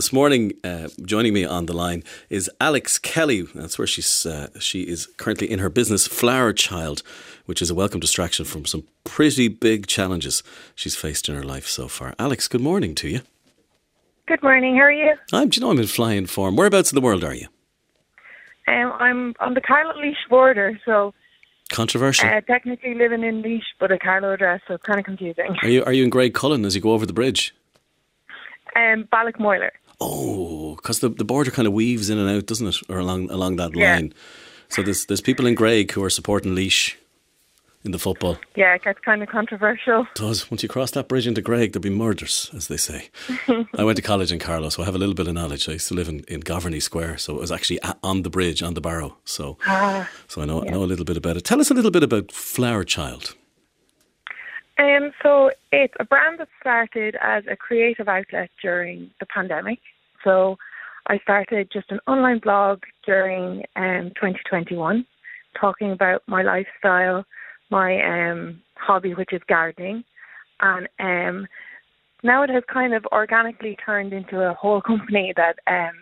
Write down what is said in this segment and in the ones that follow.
this morning, uh, joining me on the line is Alex Kelly. That's where she's. Uh, she is currently in her business, Flower Child, which is a welcome distraction from some pretty big challenges she's faced in her life so far. Alex, good morning to you. Good morning. How are you? I'm. Do you know I'm in flying form? Whereabouts in the world are you? Um, I'm on the Carlow Laois border, so Controversial. uh, technically living in Laois, but a Carlow address, so it's kind of confusing. are you Are you in Graiguecullen as you go over the bridge? Um, Ballickmoyler. Oh, because the, the border kind of weaves in and out, doesn't it, or along along that Yeah. line. So there's there's people in Graigue who are supporting Laois in the football. Yeah, it gets kind of controversial. It does once you cross that bridge into Graigue, there'll be murders, as they say. I went to college in Carlow, so I have a little bit of knowledge. I used to live in, in Governy Square, so it was actually on the bridge on the Barrow. So Ah, so I know I know a little bit about it. Tell us a little bit about Flower Child. Um, so it's a brand that started as a creative outlet during the pandemic. So I started just an online blog during um, 2021, talking about my lifestyle, my um, hobby, which is gardening, and um, now it has kind of organically turned into a whole company that um,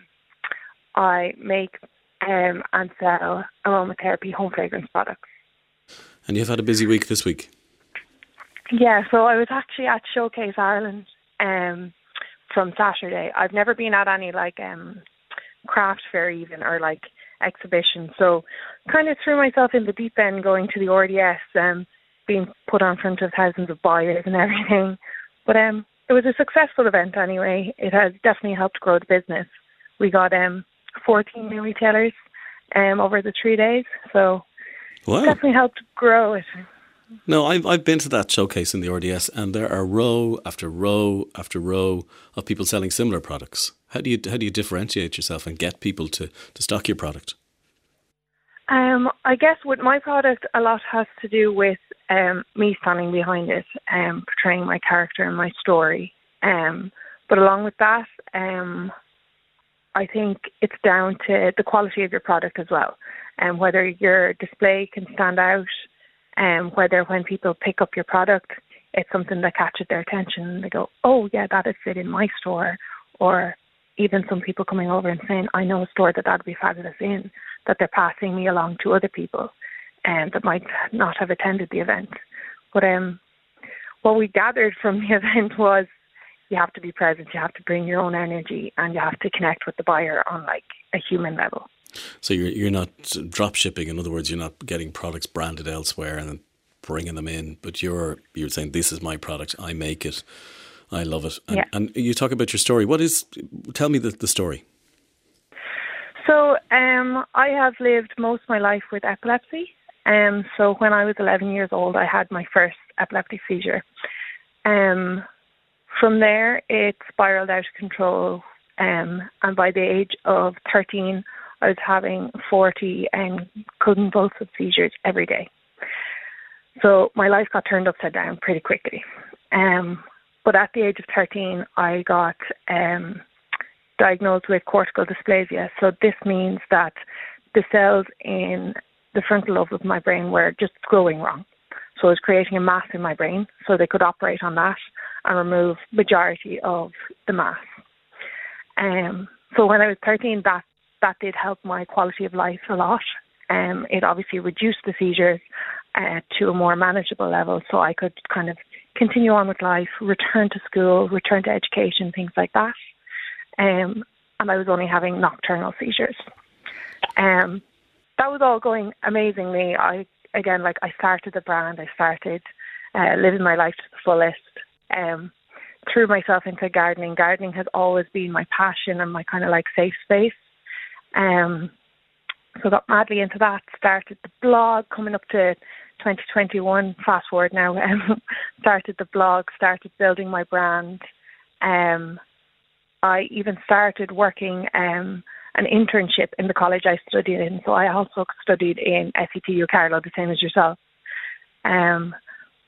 I make um, and sell aromatherapy home fragrance products. And you've had a busy week this week. Yeah, so I was actually at Showcase Ireland um, from Saturday. I've never been at any like um, craft fair even or like exhibition, so kind of threw myself in the deep end going to the RDS, um, being put on front of thousands of buyers and everything. But um, it was a successful event anyway. It has definitely helped grow the business. We got um, 14 new retailers um, over the three days, so Wow. definitely helped grow it. No, I've I've been to that showcase in the RDS, and there are row after row after row of people selling similar products. How do you how do you differentiate yourself and get people to, to stock your product? Um, I guess with my product, a lot has to do with um, me standing behind it, um, portraying my character and my story. Um, but along with that, um, I think it's down to the quality of your product as well, and whether your display can stand out, and whether when people pick up your product, it's something that catches their attention. and They go, "Oh, yeah, that is fit in my store," or even some people coming over and saying, "I know a store that that'd be fabulous in." That they're passing me along to other people, and that might not have attended the event. But um, what we gathered from the event was you have to be present, you have to bring your own energy, and you have to connect with the buyer on like a human level. So you're you're not drop shipping. In other words, you're not getting products branded elsewhere and then bringing them in, but you're you're saying this is my product. I make it. I love it. And, Yeah. and you talk about your story. What is? Tell me the, the story. So um, I have lived most of my life with epilepsy. Um, so when I was 11 years old, I had my first epileptic seizure. Um, from there, it spiraled out of control. Um, and by the age of 13, I was having 40 um, convulsive seizures every day. So my life got turned upside down pretty quickly. Um, but at the age of 13, I got um, diagnosed with cortical dysplasia. So this means that the cells in the frontal lobe of my brain were just growing wrong. So it was creating a mass in my brain. So they could operate on that and remove majority of the mass. Um, so when I was 13, that that did help my quality of life a lot. Um, it obviously reduced the seizures uh, to a more manageable level, so I could kind of continue on with life, return to school, return to education, things like that. Um, and I was only having nocturnal seizures. Um, that was all going amazingly. I again, like I started the brand, I started uh, living my life to the fullest. Um, threw myself into gardening. Gardening has always been my passion and my kind of like safe space. Um, so got madly into that. Started the blog coming up to 2021. Fast forward now. Um, started the blog. Started building my brand. Um, I even started working um, an internship in the college I studied in. So I also studied in SETU Carlow, the same as yourself. Um,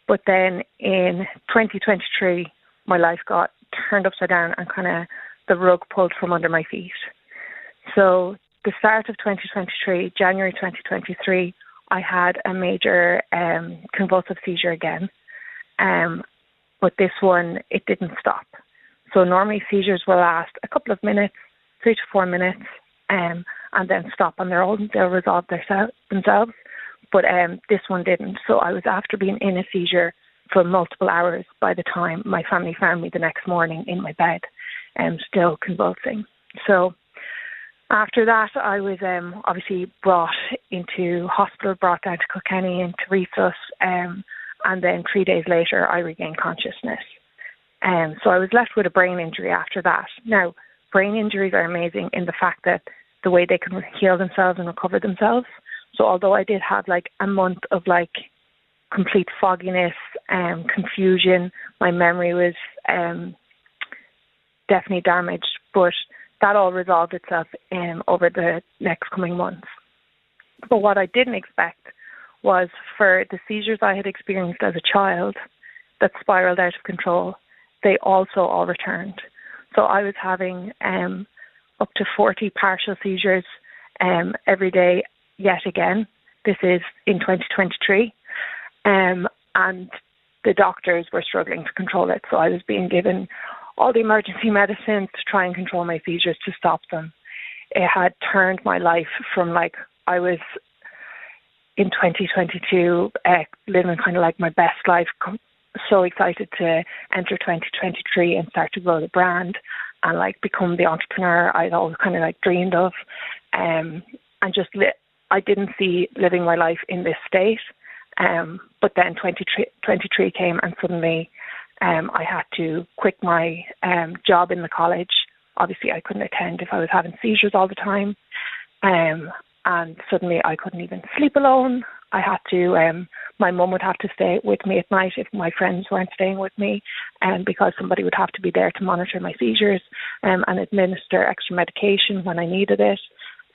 but then in 2023, my life got turned upside down and kind of the rug pulled from under my feet. So the start of 2023, January 2023, I had a major um, convulsive seizure again. Um, but this one, it didn't stop. So normally seizures will last a couple of minutes, three to four minutes, um, and then stop on their own. They'll resolve themselves. But um, this one didn't. So I was after being in a seizure for multiple hours by the time my family found me the next morning in my bed, and um, still convulsing. So after that, I was um, obviously brought into hospital, brought down to Kilkenny into resus, um, and then three days later, I regained consciousness. Um, so I was left with a brain injury after that. Now, brain injuries are amazing in the fact that the way they can heal themselves and recover themselves. So although I did have like a month of like complete fogginess, um, confusion, my memory was um, definitely damaged, but that all resolved itself um, over the next coming months. But what I didn't expect was for the seizures I had experienced as a child that spiraled out of control, they also all returned. So I was having um, up to 40 partial seizures um, every day yet again. This is in 2023. Um, and the doctors were struggling to control it. So I was being given all the emergency medicines to try and control my seizures to stop them. It had turned my life from like I was in 2022 uh, living kind of like my best life. So excited to enter 2023 and start to grow the brand and like become the entrepreneur I'd always kind of like dreamed of. Um, and just li- I didn't see living my life in this state. Um, but then 2023 came and suddenly um, I had to quit my um, job in the college. Obviously, I couldn't attend if I was having seizures all the time. Um, and suddenly I couldn't even sleep alone. I had to, um, my mum would have to stay with me at night if my friends weren't staying with me, um, because somebody would have to be there to monitor my seizures um, and administer extra medication when I needed it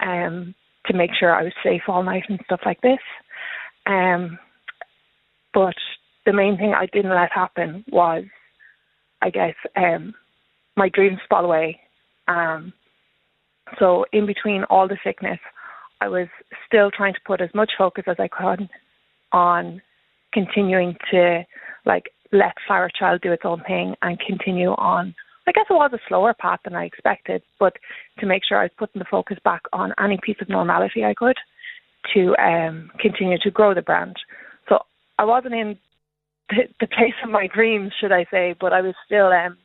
um, to make sure I was safe all night and stuff like this. Um, but the main thing I didn't let happen was, I guess, um, my dreams fall away. Um, so in between all the sickness, I was still trying to put as much focus as I could on continuing to like let Flower Child do its own thing and continue on. I guess it was a slower path than I expected, but to make sure I was putting the focus back on any piece of normality I could to um, continue to grow the brand. So I wasn't in the, the place of my dreams, should I say, but I was still um,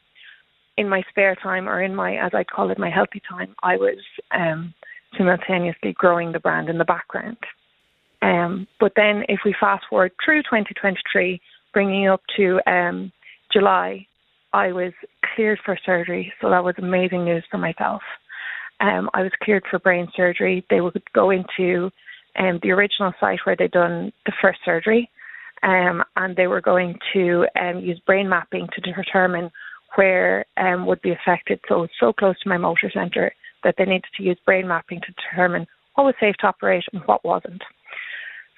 in my spare time or in my, as I call it, my healthy time. I was um, simultaneously growing the brand in the background. Um, but then, if we fast forward through 2023, bringing up to um, July, I was cleared for surgery, so that was amazing news for myself. Um, I was cleared for brain surgery. They would go into um, the original site where they'd done the first surgery, um, and they were going to um, use brain mapping to determine where um, would be affected. So it was so close to my motor centre that they needed to use brain mapping to determine what was safe to operate and what wasn't.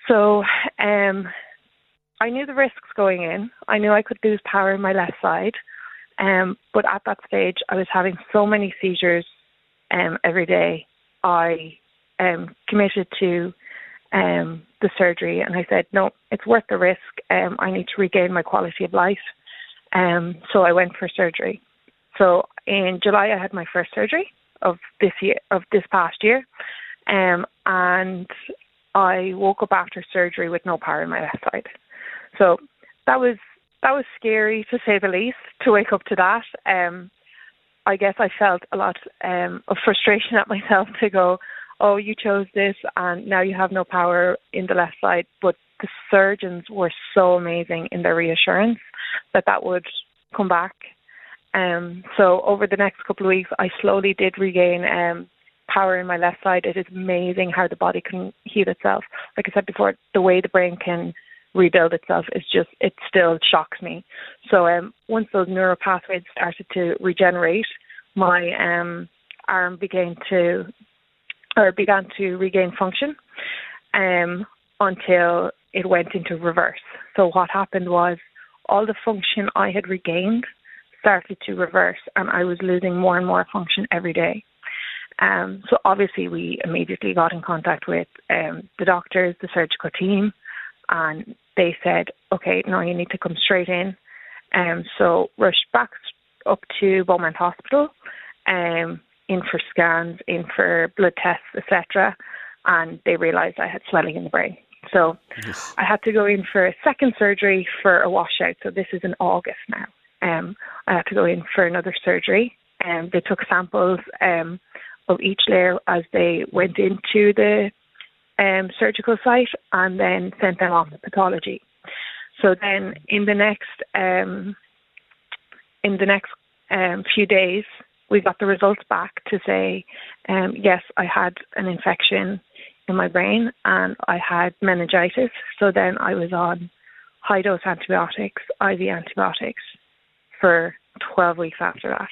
So um, I knew the risks going in. I knew I could lose power in my left side. Um, but at that stage, I was having so many seizures um, every day. I um, committed to um, the surgery, and I said, no, it's worth the risk. Um, I need to regain my quality of life. Um, so I went for surgery. So in July, I had my first surgery of this year, of this past year, um, and I woke up after surgery with no power in my left side. So that was that was scary to say the least to wake up to that. Um, I guess I felt a lot um, of frustration at myself to go, oh, you chose this and now you have no power in the left side. But the surgeons were so amazing in their reassurance that that would come back. Um, so over the next couple of weeks, I slowly did regain um, power in my left side. It is amazing how the body can heal itself. Like I said before, the way the brain can rebuild itself is just it still shocks me. So um, once those neural pathways started to regenerate, my um, arm began to or began to regain function um, until it went into reverse. So what happened was all the function I had regained started to reverse, and I was losing more and more function every day. Um, so obviously, we immediately got in contact with um, the doctors, the surgical team, and they said, "Okay, now you need to come straight in." Um, so rushed back up to Beaumont Hospital, um, in for scans, in for blood tests, etc. And they realised I had swelling in the brain. So yes. I had to go in for a second surgery for a washout. So this is in August now. Um, I had to go in for another surgery. And um, they took samples um, of each layer as they went into the um, surgical site and then sent them off to pathology. So then in the next um, in the next um, few days, we got the results back to say, um, yes, I had an infection in my brain and I had meningitis. So then I was on high dose antibiotics, IV antibiotics, for 12 weeks after that.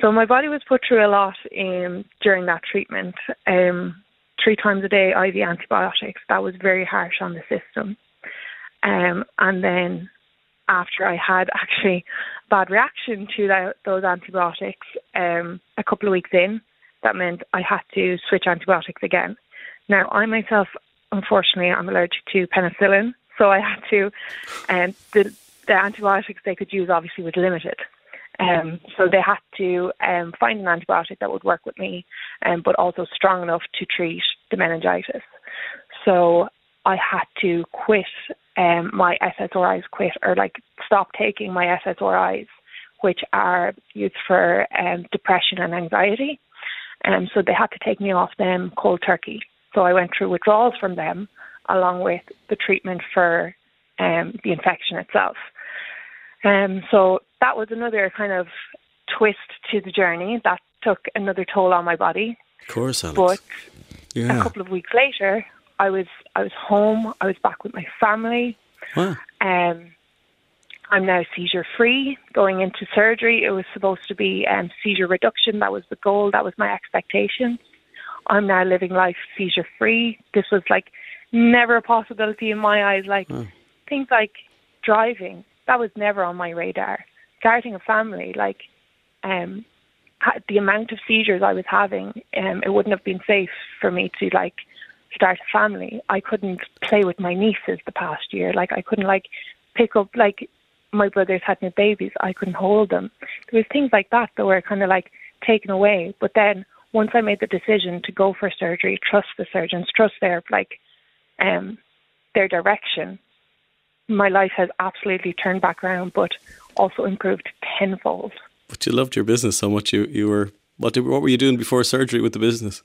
So my body was put through a lot in, during that treatment. Um, three times a day IV antibiotics. That was very harsh on the system. Um, and then after I had actually bad reaction to those antibiotics um, a couple of weeks in, that meant I had to switch antibiotics again. Now, I myself, unfortunately, I'm allergic to penicillin, so I had to, and um, the, the antibiotics they could use obviously was limited. Um, so they had to um, find an antibiotic that would work with me, um, but also strong enough to treat the meningitis. So I had to quit um, my SSRIs, quit or like stop taking my SSRIs, which are used for um, depression and anxiety. Um, so they had to take me off them cold turkey. So I went through withdrawals from them along with the treatment for um, the infection itself. Um, so that was another kind of twist to the journey that took another toll on my body. Of course, Alex. But yeah. a couple of weeks later, I was I was home. I was back with my family. Wow. Um, I'm now seizure free. Going into surgery, it was supposed to be um, seizure reduction. That was the goal. That was my expectation. I'm now living life seizure free. This was like never a possibility in my eyes. Like things like driving, that was never on my radar. Starting a family, like um, the amount of seizures I was having, um, it wouldn't have been safe for me to like start a family. I couldn't play with my nieces the past year. Like I couldn't like pick up like my brothers had new babies. I couldn't hold them. There was things like that that were kind of like taken away. But then once I made the decision to go for surgery, trust the surgeons, trust their like um their direction, my life has absolutely turned back around, but also improved tenfold. But you loved your business so much. You you were what did, what were you doing before surgery with the business?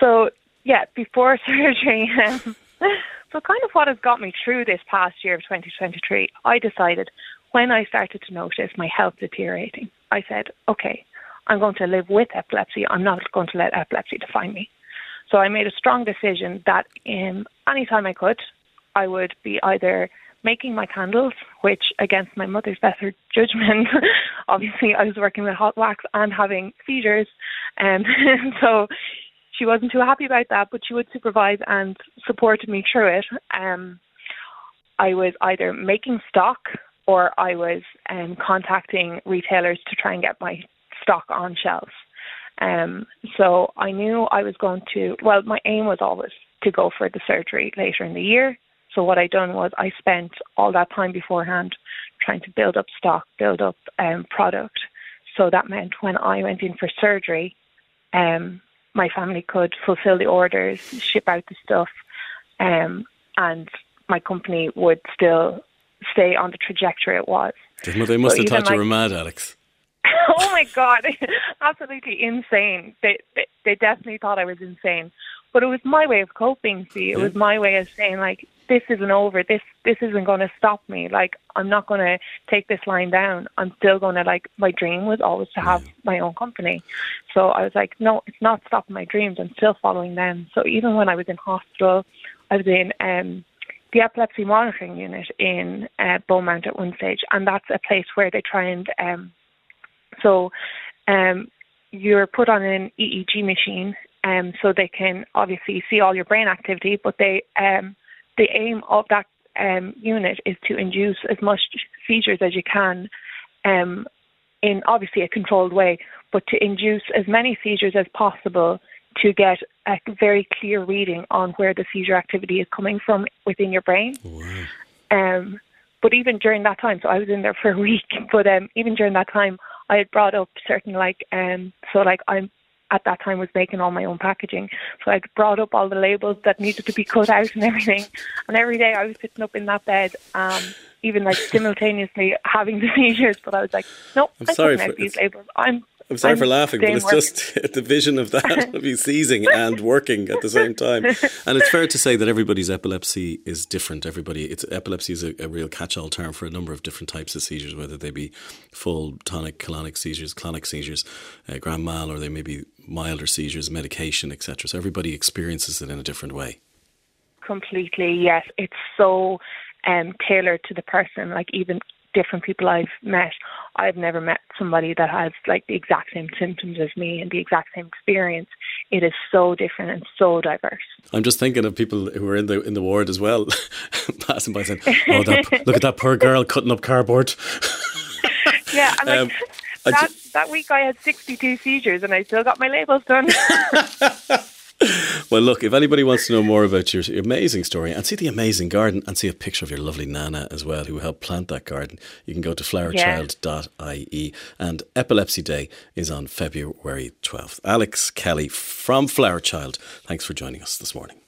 So yeah, before surgery. Um, so kind of what has got me through this past year of 2023, I decided when I started to notice my health deteriorating, I said, okay, I'm going to live with epilepsy. I'm not going to let epilepsy define me. So I made a strong decision that in any time I could, I would be either making my candles, which against my mother's better judgment, obviously I was working with hot wax and having seizures. Um, so she wasn't too happy about that, but she would supervise and supported me through it. Um, I was either making stock or I was um, contacting retailers to try and get my stock on shelves. Um, so I knew I was going to, well, my aim was always to go for the surgery later in the year. So what I done was I spent all that time beforehand trying to build up stock, build up um, product. So that meant when I went in for surgery, um, my family could fulfill the orders, ship out the stuff, um, and my company would still stay on the trajectory it was. They must have thought you were mad, Alex. oh my god, absolutely insane. They, they they definitely thought I was insane, but it was my way of coping. See, it yeah. was my way of saying like, this isn't over. This this isn't going to stop me. Like I'm not going to take this line down. I'm still going to like. My dream was always to have yeah. my own company. So I was like, no, it's not stopping my dreams. I'm still following them. So even when I was in hospital, I was in um, the epilepsy monitoring unit in uh, Beaumont at one stage, and that's a place where they try and um, so um, you're put on an EEG machine, um, so they can obviously see all your brain activity, but they um, the aim of that um, unit is to induce as much seizures as you can um, in obviously a controlled way, but to induce as many seizures as possible to get a very clear reading on where the seizure activity is coming from within your brain. Wow. Um, but even during that time, so I was in there for a week. But um, even during that time, I had brought up certain like um, so like I'm at that time was making all my own packaging. So I brought up all the labels that needed to be cut out and everything. And every day I was sitting up in that bed, um, even like simultaneously having the seizures. But I was like, no, I'm, I'm sorry for these labels. I'm I'm sorry I'm for laughing, but it's working. just the vision of that of you seizing and working at the same time. And it's fair to say that everybody's epilepsy is different. Everybody, it's epilepsy is a, a real catch-all term for a number of different types of seizures, whether they be full tonic clonic seizures, clonic seizures, uh, grand mal, or they may be milder seizures, medication, etc. So everybody experiences it in a different way. Completely, yes. It's so um, tailored to the person. Like even different people I've met, I've never met somebody that has like the exact same symptoms as me and the exact same experience. It is so different and so diverse. I'm just thinking of people who are in the in the ward as well, passing by saying, "Oh, that, look at that poor girl cutting up cardboard." yeah, and like, um, that, that week I had 62 seizures and I still got my labels done. well, look, if anybody wants to know more about your amazing story and see the amazing garden and see a picture of your lovely Nana as well, who helped plant that garden, you can go to flowerchild.ie. And Epilepsy Day is on February 12th. Alex Kelly from Flower Child, thanks for joining us this morning.